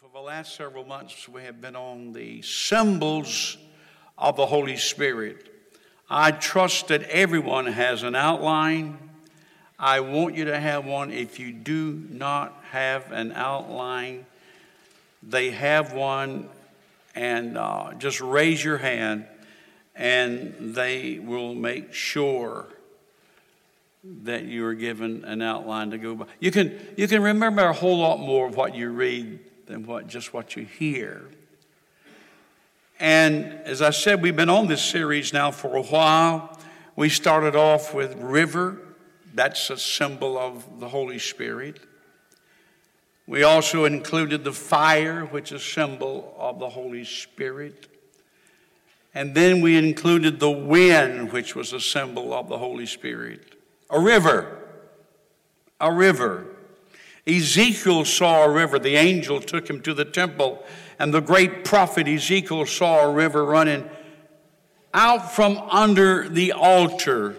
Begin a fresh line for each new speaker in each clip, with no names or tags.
For the last several months, we have been on the symbols of the Holy Spirit. I trust that everyone has an outline. I want you to have one. If you do not have an outline, they have one, and uh, just raise your hand, and they will make sure that you are given an outline to go by. You can, you can remember a whole lot more of what you read than what, just what you hear. And as I said, we've been on this series now for a while. We started off with river, that's a symbol of the Holy Spirit. We also included the fire, which is a symbol of the Holy Spirit. And then we included the wind, which was a symbol of the Holy Spirit. A river. A river. Ezekiel saw a river. The angel took him to the temple, and the great prophet Ezekiel saw a river running out from under the altar.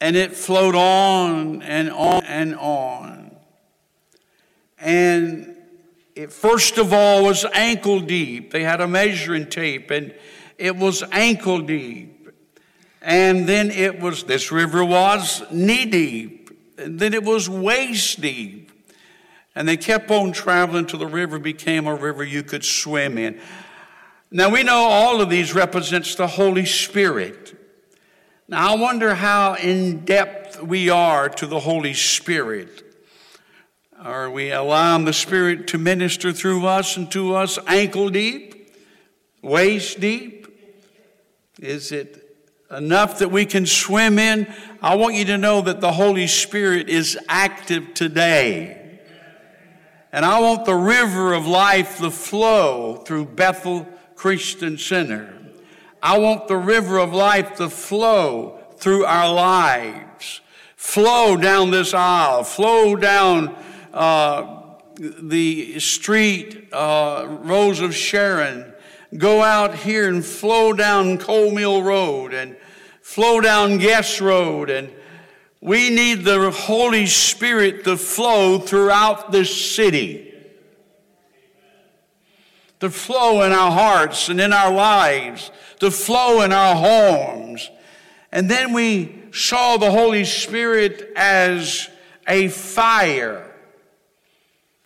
And it flowed on and on and on. And it first of all was ankle deep. They had a measuring tape, and it was ankle deep. And then it was, this river was knee deep then it was waist deep. And they kept on traveling till the river became a river you could swim in. Now we know all of these represents the Holy Spirit. Now I wonder how in depth we are to the Holy Spirit. Are we allowing the Spirit to minister through us and to us ankle deep, waist deep? Is it enough that we can swim in. I want you to know that the Holy Spirit is active today. And I want the river of life to flow through Bethel Christian Center. I want the river of life to flow through our lives, flow down this aisle, flow down uh, the street, uh, Rose of Sharon, go out here and flow down Cole Mill Road and flow down Guess Road. And we need the Holy Spirit to flow throughout this city. To flow in our hearts and in our lives, to flow in our homes. And then we saw the Holy Spirit as a fire.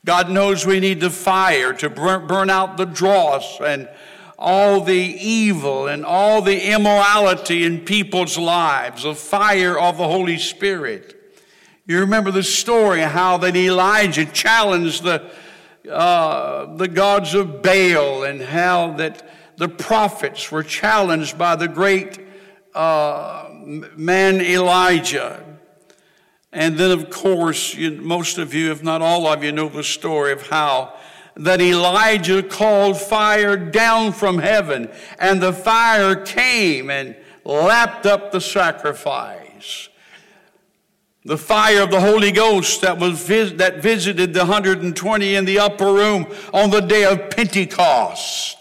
God knows we need the fire to burn out the dross and all the evil and all the immorality in people's lives, the fire of the Holy Spirit. You remember the story how that Elijah challenged the, uh, the gods of Baal and how that the prophets were challenged by the great uh, man Elijah. And then, of course, you, most of you, if not all of you, know the story of how that Elijah called fire down from heaven, and the fire came and lapped up the sacrifice. The fire of the Holy Ghost that was that visited the 120 in the upper room on the day of Pentecost.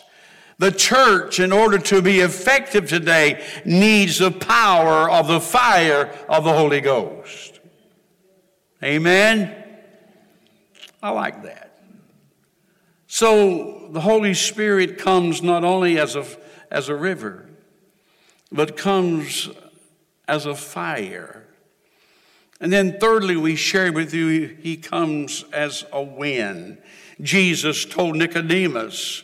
The church, in order to be effective today, needs the power of the fire of the Holy Ghost. Amen? I like that. So the Holy Spirit comes not only as a, as a river, but comes as a fire. And then, thirdly, we share with you, he comes as a wind. Jesus told Nicodemus,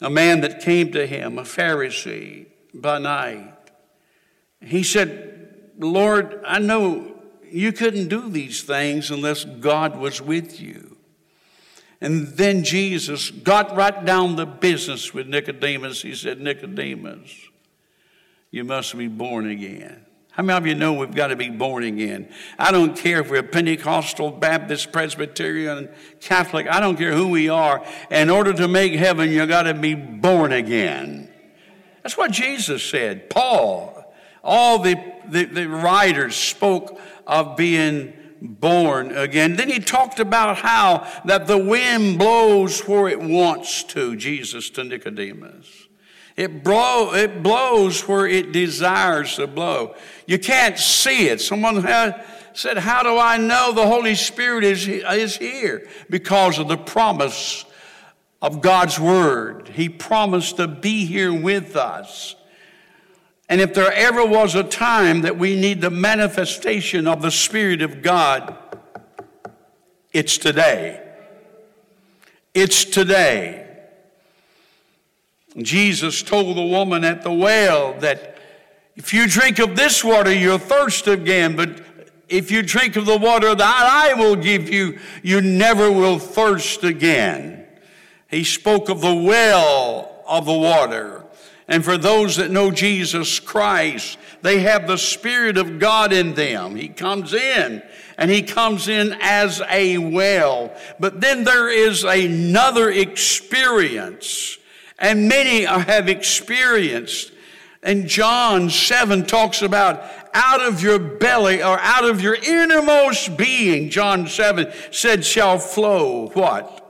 a man that came to him, a Pharisee by night, he said, Lord, I know you couldn't do these things unless God was with you. And then Jesus got right down the business with Nicodemus. He said, Nicodemus, you must be born again. How many of you know we've got to be born again? I don't care if we're Pentecostal, Baptist, Presbyterian, Catholic, I don't care who we are. In order to make heaven, you got to be born again. That's what Jesus said. Paul, all the, the, the writers spoke of being born again. Then he talked about how that the wind blows where it wants to, Jesus to Nicodemus. It, blow, it blows where it desires to blow. You can't see it. Someone said, How do I know the Holy Spirit is, is here? Because of the promise of God's Word. He promised to be here with us. And if there ever was a time that we need the manifestation of the Spirit of God, it's today. It's today. Jesus told the woman at the well that if you drink of this water, you'll thirst again, but if you drink of the water that I will give you, you never will thirst again. He spoke of the well of the water. And for those that know Jesus Christ, they have the Spirit of God in them. He comes in and he comes in as a well. But then there is another experience, and many have experienced. And John 7 talks about out of your belly or out of your innermost being, John 7 said, shall flow what?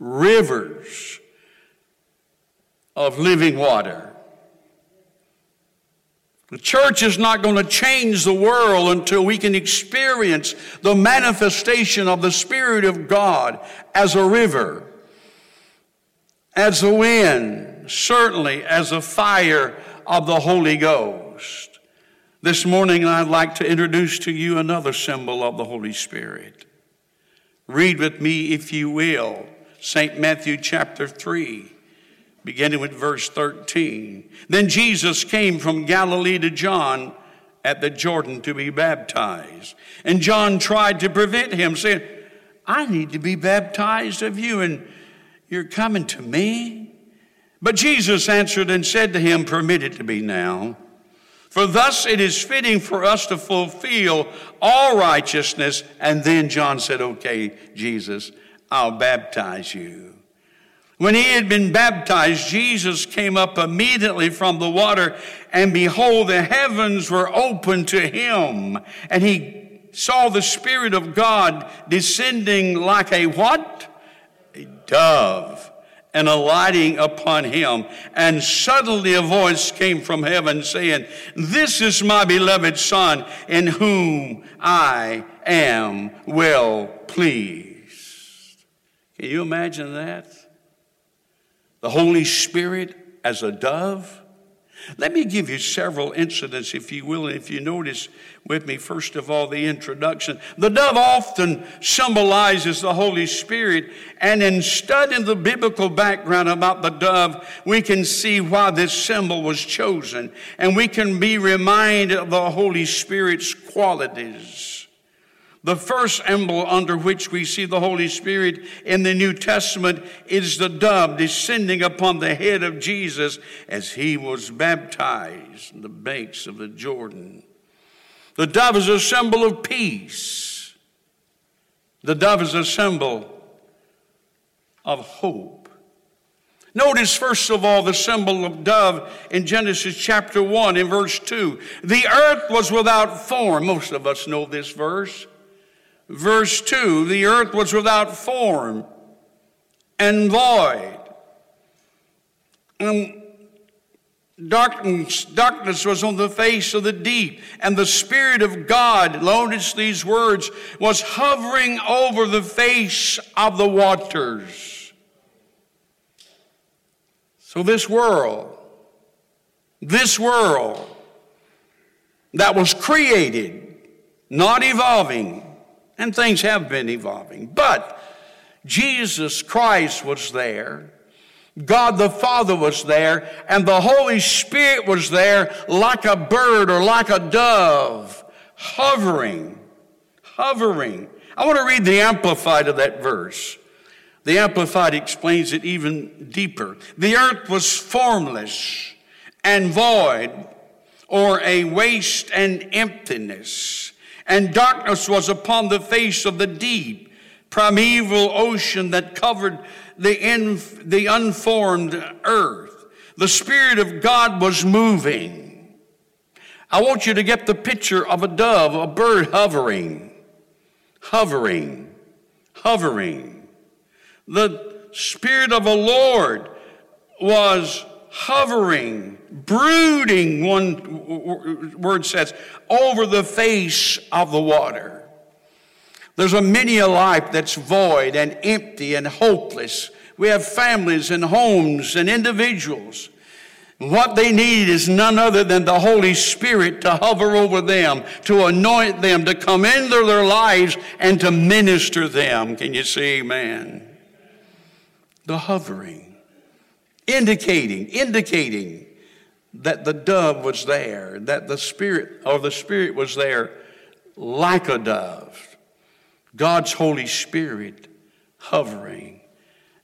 Rivers of living water. The church is not going to change the world until we can experience the manifestation of the Spirit of God as a river, as a wind, certainly as a fire of the Holy Ghost. This morning, I'd like to introduce to you another symbol of the Holy Spirit. Read with me, if you will, St. Matthew chapter 3 beginning with verse 13. Then Jesus came from Galilee to John at the Jordan to be baptized. And John tried to prevent him, saying, I need to be baptized of you, and you're coming to me? But Jesus answered and said to him, Permit it to be now. For thus it is fitting for us to fulfill all righteousness. And then John said, Okay, Jesus, I'll baptize you. When he had been baptized, Jesus came up immediately from the water, and behold, the heavens were opened to him, and he saw the Spirit of God descending like a what? A dove and alighting upon him. And suddenly a voice came from heaven saying, This is my beloved Son, in whom I am well pleased. Can you imagine that? The Holy Spirit as a dove. Let me give you several incidents, if you will, and if you notice with me, first of all, the introduction. The dove often symbolizes the Holy Spirit, and in studying the biblical background about the dove, we can see why this symbol was chosen, and we can be reminded of the Holy Spirit's qualities. The first symbol under which we see the Holy Spirit in the New Testament is the dove descending upon the head of Jesus as he was baptized in the banks of the Jordan. The dove is a symbol of peace. The dove is a symbol of hope. Notice, first of all, the symbol of dove in Genesis chapter 1 in verse 2. The earth was without form. Most of us know this verse. Verse 2 The earth was without form and void. And darkness, darkness was on the face of the deep, and the Spirit of God, notice these words, was hovering over the face of the waters. So, this world, this world that was created, not evolving, and things have been evolving. But Jesus Christ was there. God the Father was there, and the Holy Spirit was there like a bird or like a dove, hovering, hovering. I want to read the Amplified of that verse. The Amplified explains it even deeper. The earth was formless and void, or a waste and emptiness and darkness was upon the face of the deep, primeval ocean that covered the, the unformed earth. The Spirit of God was moving. I want you to get the picture of a dove, a bird hovering, hovering, hovering. The Spirit of the Lord was hovering, brooding, one word says, over the face of the water. There's a many a life that's void and empty and hopeless. We have families and homes and individuals. What they need is none other than the Holy Spirit to hover over them, to anoint them, to come into their lives and to minister them. Can you see, man? The hovering, indicating, indicating that the dove was there, that the Spirit or the Spirit was there like a dove. God's Holy Spirit hovering.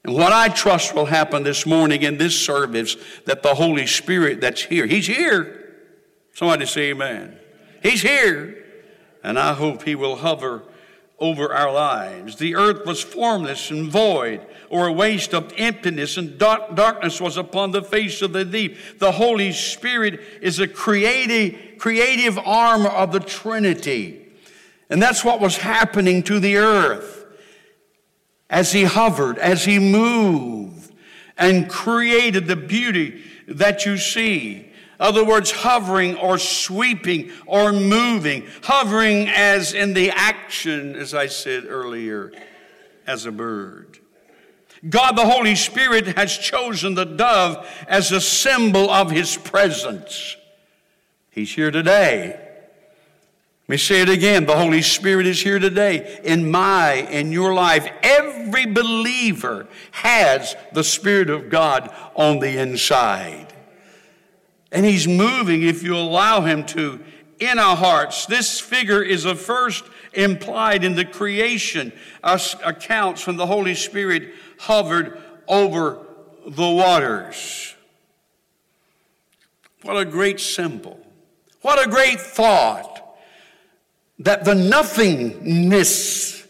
And what I trust will happen this morning in this service that the Holy Spirit that's here, He's here. Somebody say amen. He's here. And I hope He will hover over our lives. The earth was formless and void, or a waste of emptiness, and dark, darkness was upon the face of the deep. The Holy Spirit is a creative, creative arm of the Trinity. And that's what was happening to the earth as he hovered, as he moved, and created the beauty that you see. Other words, hovering or sweeping or moving. Hovering as in the action, as I said earlier, as a bird. God the Holy Spirit has chosen the dove as a symbol of his presence. He's here today. Let me say it again. The Holy Spirit is here today in my, in your life. Every believer has the Spirit of God on the inside. And He's moving if you allow Him to in our hearts. This figure is the first implied in the creation accounts when the Holy Spirit hovered over the waters. What a great symbol. What a great thought that the nothingness,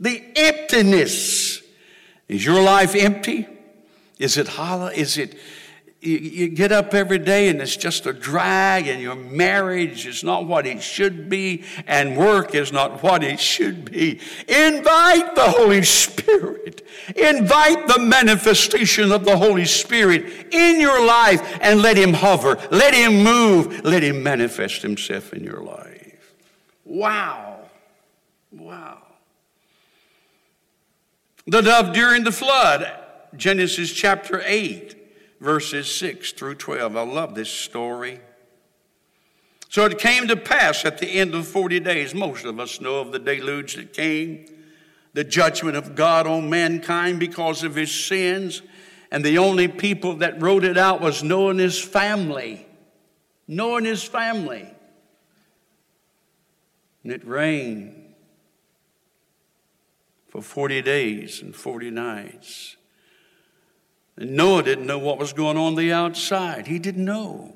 the emptiness, is your life empty? Is it hollow? Is it, you, you, get up every day and it's just a drag, and your marriage is not what it should be, and work is not what it should be. Invite the Holy Spirit. Invite the manifestation of the Holy Spirit in your life and let Him hover, let Him move, let Him manifest Himself in your life. Wow. Wow. The dove during the flood, Genesis chapter 8, verses 6 through 12. I love this story. So it came to pass at the end of 40 days, most of us know of the deluge that came, the judgment of God on mankind because of his sins. And the only people that wrote it out was Noah and his family. Noah and his family and it rained for 40 days and 40 nights. Noah didn't know what was going on the outside. He didn't know.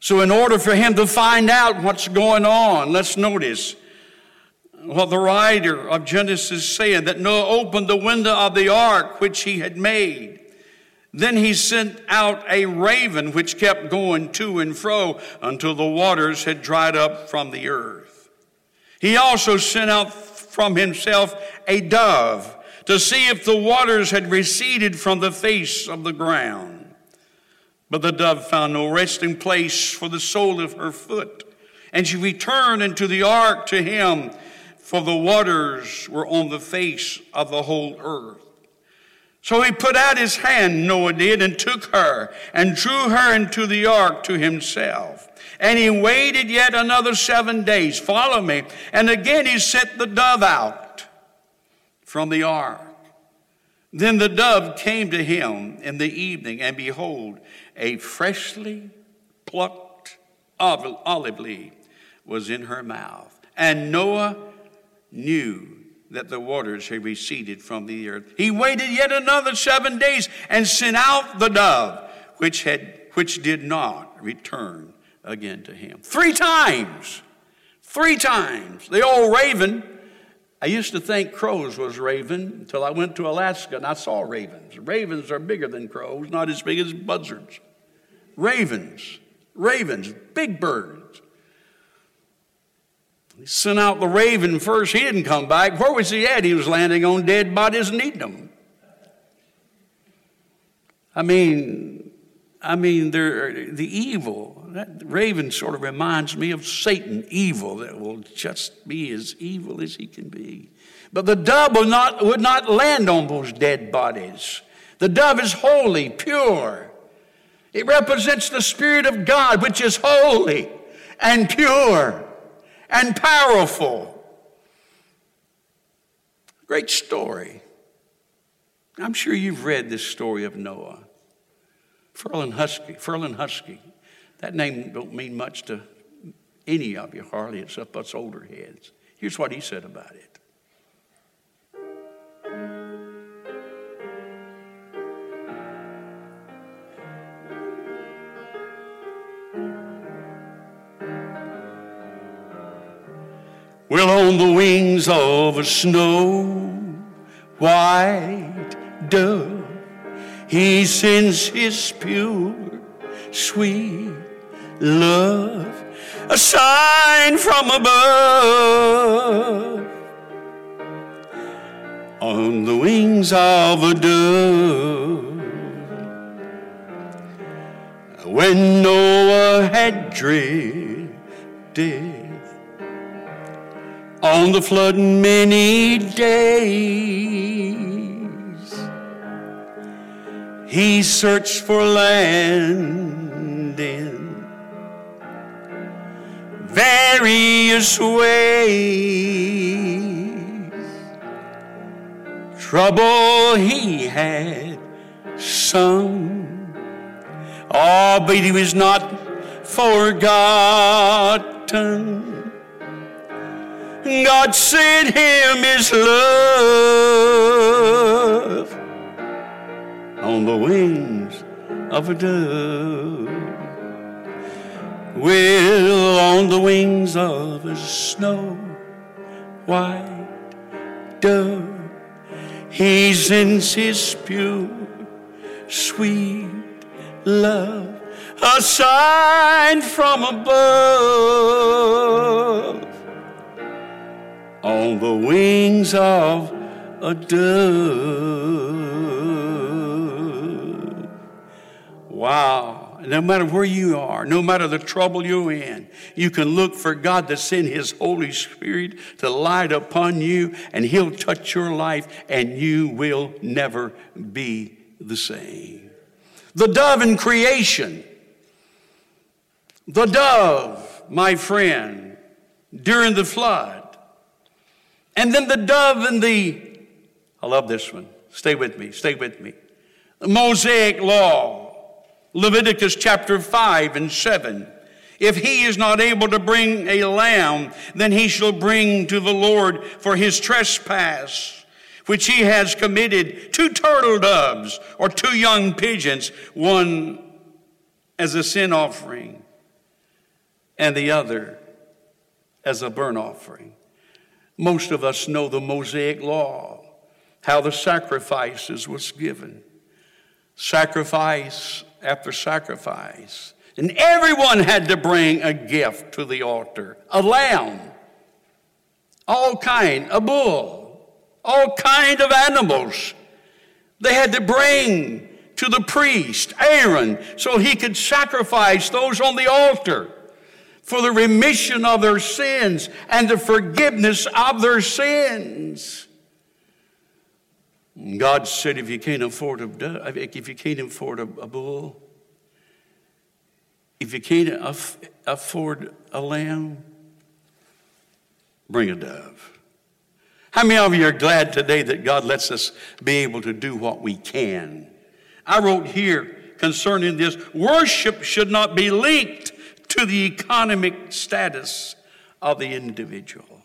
So, in order for him to find out what's going on, let's notice what the writer of Genesis said that Noah opened the window of the ark which he had made. Then he sent out a raven which kept going to and fro until the waters had dried up from the earth. He also sent out from himself a dove to see if the waters had receded from the face of the ground. But the dove found no resting place for the sole of her foot. And she returned into the ark to him, for the waters were on the face of the whole earth. So he put out his hand, Noah did, and took her, and drew her into the ark to himself. And he waited yet another seven days. Follow me. And again he sent the dove out from the ark. Then the dove came to him in the evening, and behold, a freshly plucked olive leaf was in her mouth. And Noah knew that the waters had receded from the earth. He waited yet another seven days and sent out the dove, which had which did not return again to him. Three times. Three times. The old raven. I used to think crows was raven until I went to Alaska and I saw ravens. Ravens are bigger than crows, not as big as buzzards. Ravens. Ravens, big birds. He sent out the raven first. He didn't come back. Where was he at? He was landing on dead bodies and eating them. I mean, I mean, the evil. That raven sort of reminds me of Satan, evil that will just be as evil as he can be. But the dove would not, would not land on those dead bodies. The dove is holy, pure. It represents the Spirit of God, which is holy and pure and powerful. Great story. I'm sure you've read this story of Noah. Ferlin Husky, Ferlin Husky. That name don't mean much to any of you, hardly, except us older heads. Here's what he said about it. Well, on the wings of a snow white dove, he sends his pure, sweet love, a sign from above. On the wings of a dove, when Noah had drifted on the flood many days. He searched for land in various ways. Trouble he had some, oh, but he was not forgotten. God sent him his love on the wings of a dove. Well, on the wings of a snow white dove, he sends his pure, sweet love, a sign from above on the wings of a dove. Wow. No matter where you are, no matter the trouble you're in, you can look for God to send His Holy Spirit to light upon you, and He'll touch your life, and you will never be the same. The dove in creation. The dove, my friend, during the flood and then the dove in the, I love this one. Stay with me, stay with me. The Mosaic law, Leviticus chapter 5 and 7. If he is not able to bring a lamb, then he shall bring to the Lord for his trespass, which he has committed, two turtle doves or two young pigeons, one as a sin offering and the other as a burnt offering. Most of us know the Mosaic law, how the sacrifices was given. Sacrifice after sacrifice. And everyone had to bring a gift to the altar. A lamb, all kind, a bull, all kind of animals. They had to bring to the priest, Aaron, so he could sacrifice those on the altar for the remission of their sins and the forgiveness of their sins. God said, if you can't afford a, dove, if you can't afford a, a bull, if you can't aff- afford a lamb, bring a dove. How many of you are glad today that God lets us be able to do what we can? I wrote here concerning this worship should not be linked to the economic status of the individual.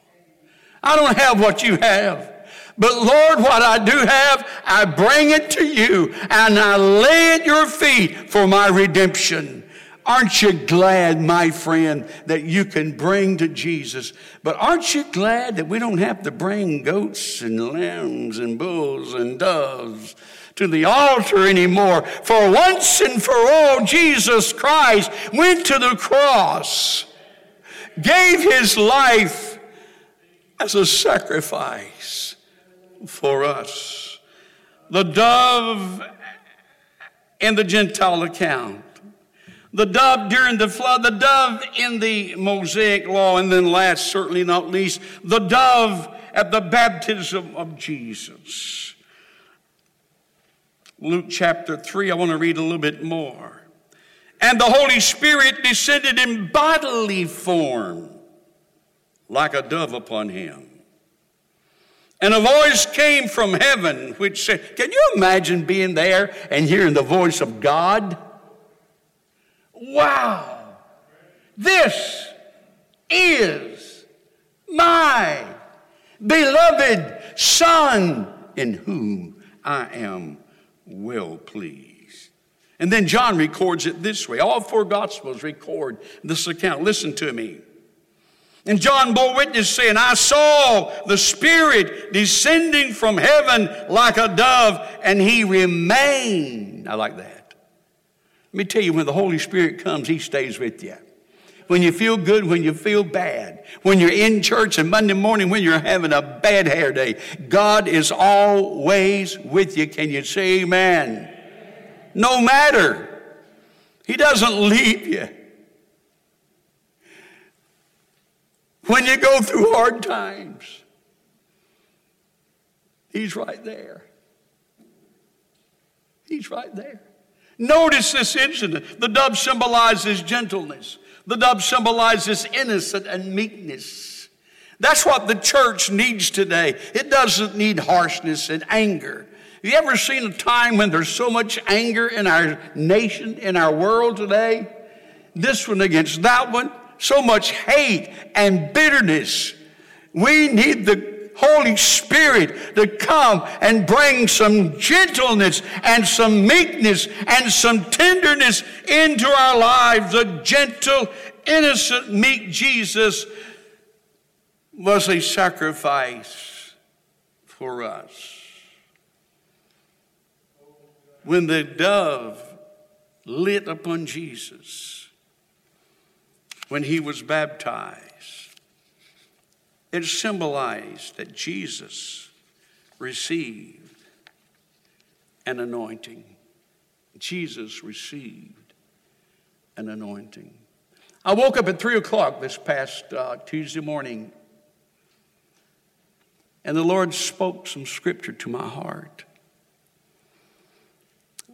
I don't have what you have. But Lord, what I do have, I bring it to you and I lay at your feet for my redemption. Aren't you glad, my friend, that you can bring to Jesus? But aren't you glad that we don't have to bring goats and lambs and bulls and doves to the altar anymore. For once and for all, Jesus Christ went to the cross, gave his life as a sacrifice for us. The dove in the Gentile account The dove during the flood, the dove in the Mosaic law, and then last, certainly not least, the dove at the baptism of Jesus. Luke chapter 3, I want to read a little bit more. And the Holy Spirit descended in bodily form like a dove upon him. And a voice came from heaven which said, Can you imagine being there and hearing the voice of God? Wow! This is my beloved Son in whom I am well pleased. And then John records it this way. All four Gospels record this account. Listen to me. And John bore witness saying, I saw the Spirit descending from heaven like a dove, and he remained. I like that. Let me tell you, when the Holy Spirit comes, he stays with you. When you feel good, when you feel bad, when you're in church and Monday morning when you're having a bad hair day, God is always with you. Can you say amen? No matter. He doesn't leave you. When you go through hard times, He's right there. He's right there. Notice this incident. The dove symbolizes gentleness. The dove symbolizes innocence and meekness. That's what the church needs today. It doesn't need harshness and anger. Have you ever seen a time when there's so much anger in our nation, in our world today? This one against that one so much hate and bitterness. We need the Holy Spirit to come and bring some gentleness and some meekness and some tenderness into our lives. A gentle, innocent, meek Jesus was a sacrifice for us. When the dove lit upon Jesus, when he was baptized. It symbolized that Jesus received an anointing. Jesus received an anointing. I woke up at 3 o'clock this past uh, Tuesday morning, and the Lord spoke some scripture to my heart.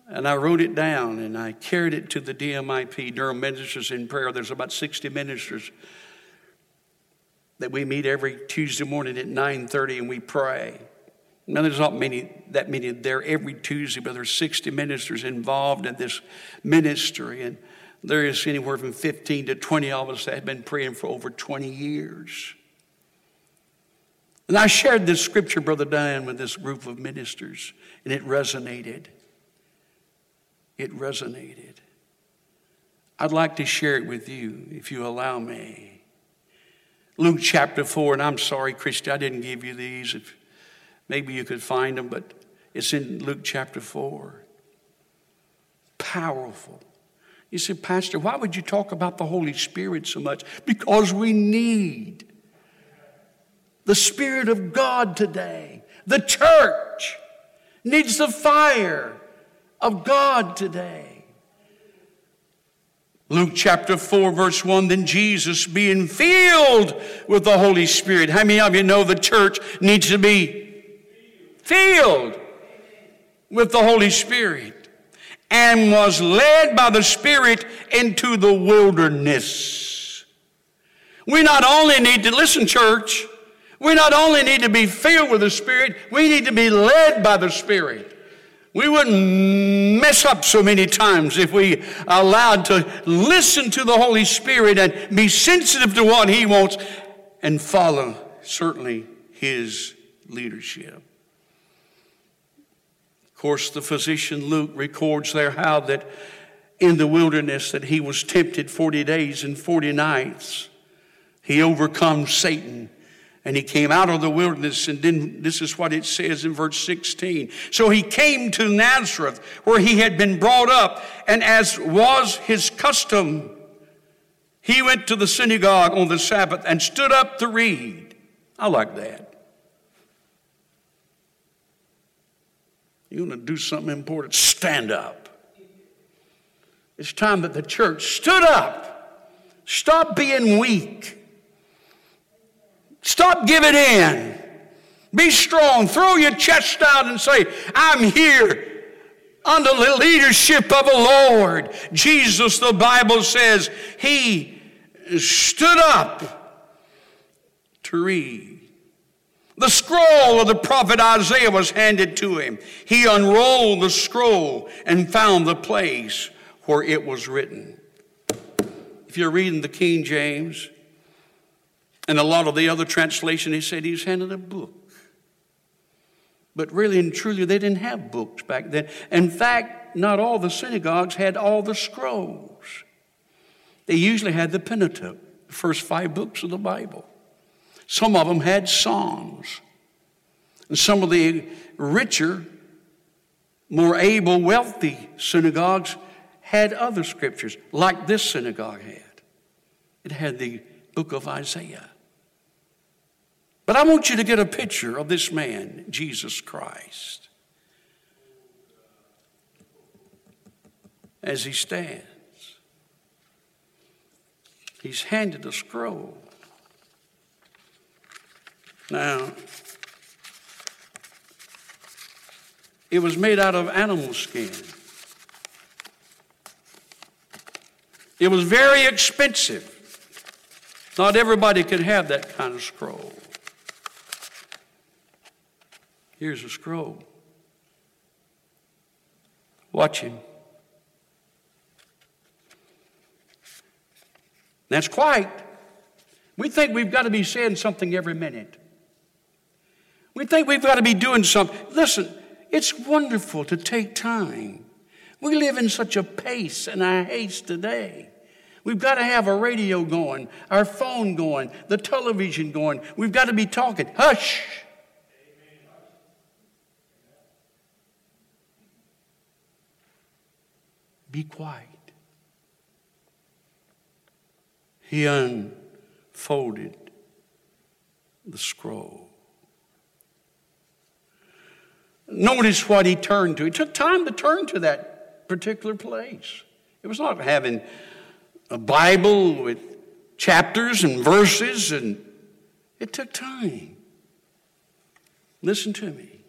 And I wrote it down and I carried it to the DMIP, Durham Ministers in Prayer. There's about 60 ministers that we meet every Tuesday morning at 9:30 and we pray. Now there's not many that many there every Tuesday, but there's 60 ministers involved in this ministry, and there is anywhere from 15 to 20 of us that have been praying for over 20 years. And I shared this scripture, Brother Dan, with this group of ministers, and it resonated it resonated. I'd like to share it with you if you allow me. Luke chapter 4, and I'm sorry, Christy, I didn't give you these. If maybe you could find them, but it's in Luke chapter 4. Powerful. You say, Pastor, why would you talk about the Holy Spirit so much? Because we need the Spirit of God today. The church needs the fire of God today. Luke chapter 4, verse 1 Then Jesus, being filled with the Holy Spirit. How many of you know the church needs to be filled with the Holy Spirit? And was led by the Spirit into the wilderness. We not only need to listen, church, we not only need to be filled with the Spirit, we need to be led by the Spirit. We wouldn't mess up so many times if we allowed to listen to the Holy Spirit and be sensitive to what He wants and follow, certainly, His leadership. Of course, the physician Luke records there how that in the wilderness that he was tempted 40 days and 40 nights. He overcomes Satan and he came out of the wilderness, and then this is what it says in verse 16. So he came to Nazareth, where he had been brought up, and as was his custom, he went to the synagogue on the Sabbath and stood up to read. I like that. You want to do something important? Stand up. It's time that the church stood up. Stop being weak. Stop giving in. Be strong. Throw your chest out and say, I'm here under the leadership of the Lord. Jesus, the Bible says, he stood up to read. The scroll of the prophet Isaiah was handed to him. He unrolled the scroll and found the place where it was written. If you're reading the King James and a lot of the other translation, he said he's handed a book. But really and truly, they didn't have books back then. In fact, not all the synagogues had all the scrolls. They usually had the Pentateuch, the first five books of the Bible. Some of them had songs. And some of the richer, more able, wealthy synagogues had other scriptures, like this synagogue had. It had the book of Isaiah. But I want you to get a picture of this man, Jesus Christ, as he stands. He's handed a scroll. Now, it was made out of animal skin. It was very expensive. Not everybody could have that kind of scroll. Here's a scroll. Watch him. That's quiet. We think we've got to be saying something every minute. We think we've got to be doing something. Listen, it's wonderful to take time. We live in such a pace and a haste today. We've got to have a radio going, our phone going, the television going. We've got to be talking. Hush! Be quiet. He unfolded the scroll. Notice what he turned to. It took time to turn to that particular place. It was not having a Bible with chapters and verses, and it took time. Listen to me.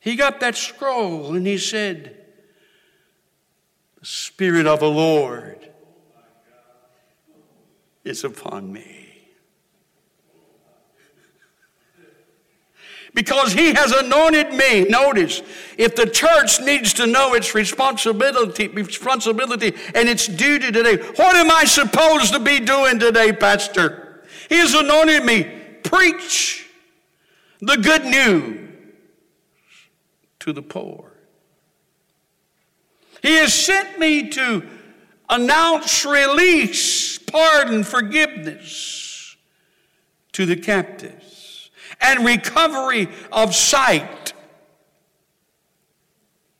He got that scroll and he said, Spirit of the Lord is upon me. Because he has anointed me. Notice, if the church needs to know its responsibility, responsibility and its duty today, what am I supposed to be doing today, Pastor? He has anointed me. Preach the good news to the poor. He has sent me to announce release, pardon, forgiveness to the captives, and recovery of sight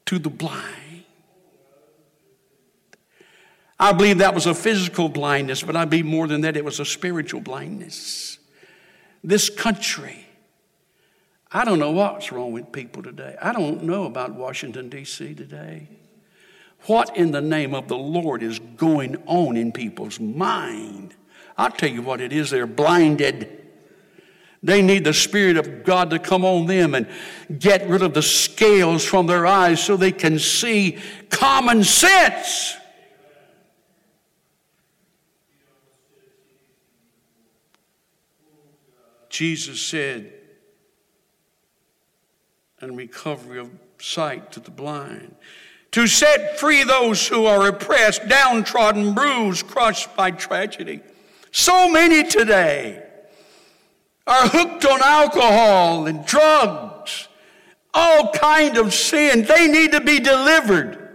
to the blind. I believe that was a physical blindness, but I believe more than that, it was a spiritual blindness. This country, I don't know what's wrong with people today. I don't know about Washington, D.C. today. What in the name of the Lord is going on in people's mind? I'll tell you what it is, they're blinded. They need the Spirit of God to come on them and get rid of the scales from their eyes so they can see common sense. Jesus said, and recovery of sight to the blind to set free those who are oppressed, downtrodden, bruised, crushed by tragedy. So many today are hooked on alcohol and drugs, all kind of sin. They need to be delivered.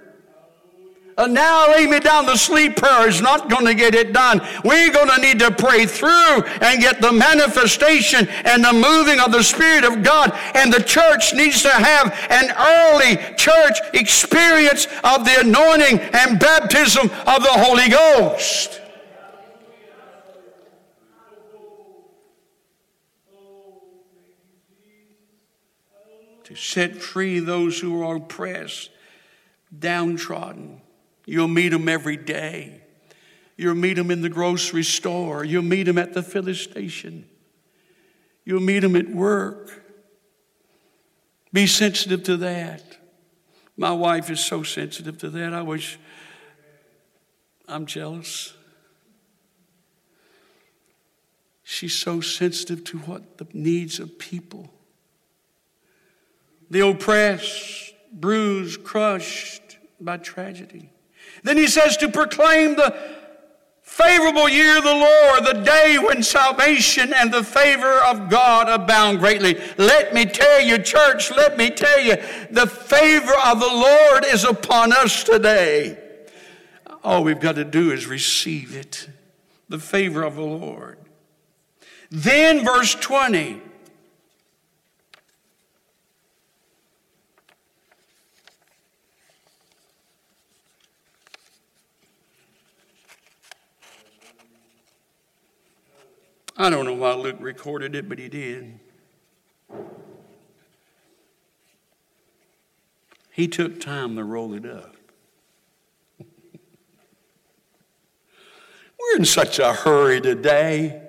And now lay me down to sleep prayer is not going to get it done. We're going to need to pray through and get the manifestation and the moving of the Spirit of God. And the church needs to have an early church experience of the anointing and baptism of the Holy Ghost. To set free those who are oppressed, downtrodden You'll meet him every day. You'll meet him in the grocery store. You'll meet him at the filling station. You'll meet him at work. Be sensitive to that. My wife is so sensitive to that. I wish I'm jealous. She's so sensitive to what the needs of people. The oppressed, bruised, crushed by tragedy. Then he says to proclaim the favorable year of the Lord, the day when salvation and the favor of God abound greatly. Let me tell you, church, let me tell you, the favor of the Lord is upon us today. All we've got to do is receive it. The favor of the Lord. Then, verse 20. I don't know why Luke recorded it, but he did. He took time to roll it up. We're in such a hurry today.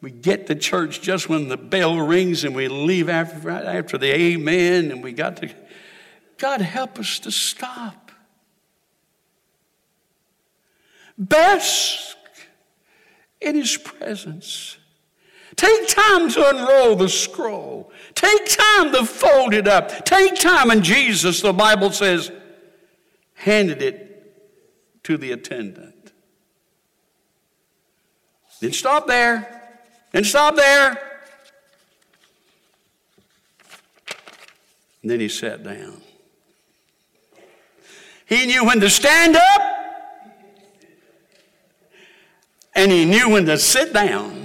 We get to church just when the bell rings and we leave after, right after the amen and we got to. God help us to stop. Bask in His presence. Take time to unroll the scroll. Take time to fold it up. Take time, and Jesus, the Bible says, handed it to the attendant. Didn't stop there. Didn't stop there. And then he sat down. He knew when to stand up, and he knew when to sit down.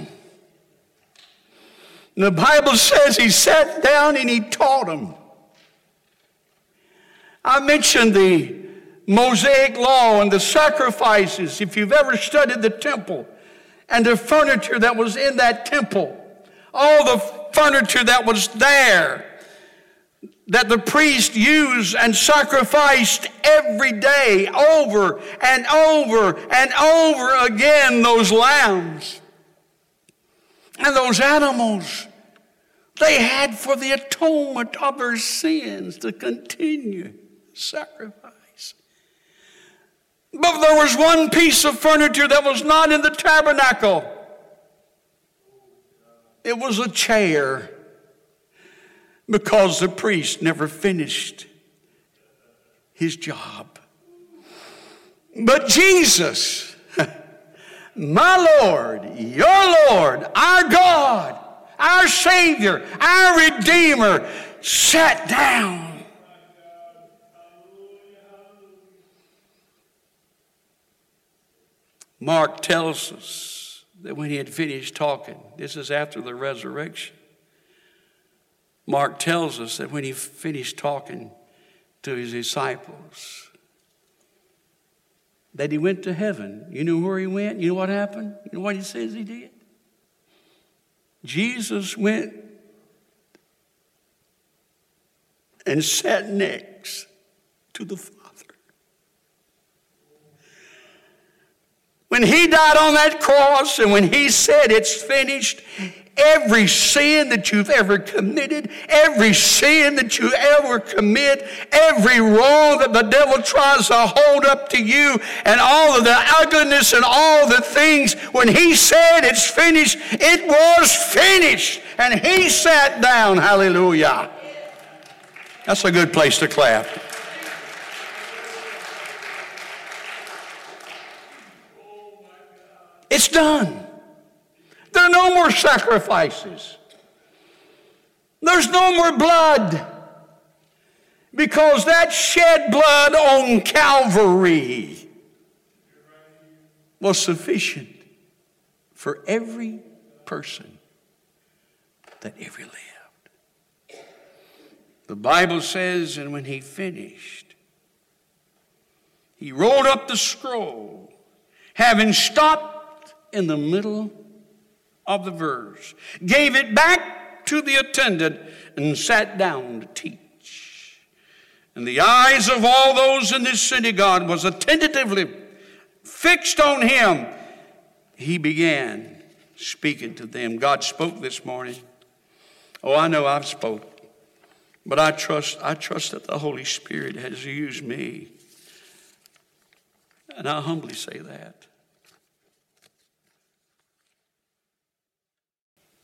And the Bible says he sat down and he taught them. I mentioned the Mosaic law and the sacrifices. If you've ever studied the temple and the furniture that was in that temple, all the furniture that was there that the priest used and sacrificed every day over and over and over again those lambs and those animals they had for the atonement of their sins to continue sacrifice. But there was one piece of furniture that was not in the tabernacle. It was a chair because the priest never finished his job. But Jesus, my Lord, your Lord, our God, our Savior, our Redeemer, sat down. Mark tells us that when he had finished talking, this is after the resurrection. Mark tells us that when he finished talking to his disciples, that he went to heaven. You know where he went? You know what happened? You know what he says he did? Jesus went and sat next to the Father. When he died on that cross and when he said, It's finished, every sin that you've ever committed, every sin that you ever commit, every wrong that the devil tries to hold up to you, and all of the ugliness and all the things, when he said it's finished, it was finished. And he sat down. Hallelujah. That's a good place to clap. It's done. No more sacrifices. There's no more blood. Because that shed blood on Calvary was sufficient for every person that ever lived. The Bible says, and when he finished, he rolled up the scroll, having stopped in the middle of the verse, gave it back to the attendant, and sat down to teach. And the eyes of all those in this synagogue was attentively fixed on him. He began speaking to them. God spoke this morning. Oh, I know I've spoke. But I trust, I trust that the Holy Spirit has used me. And I humbly say that.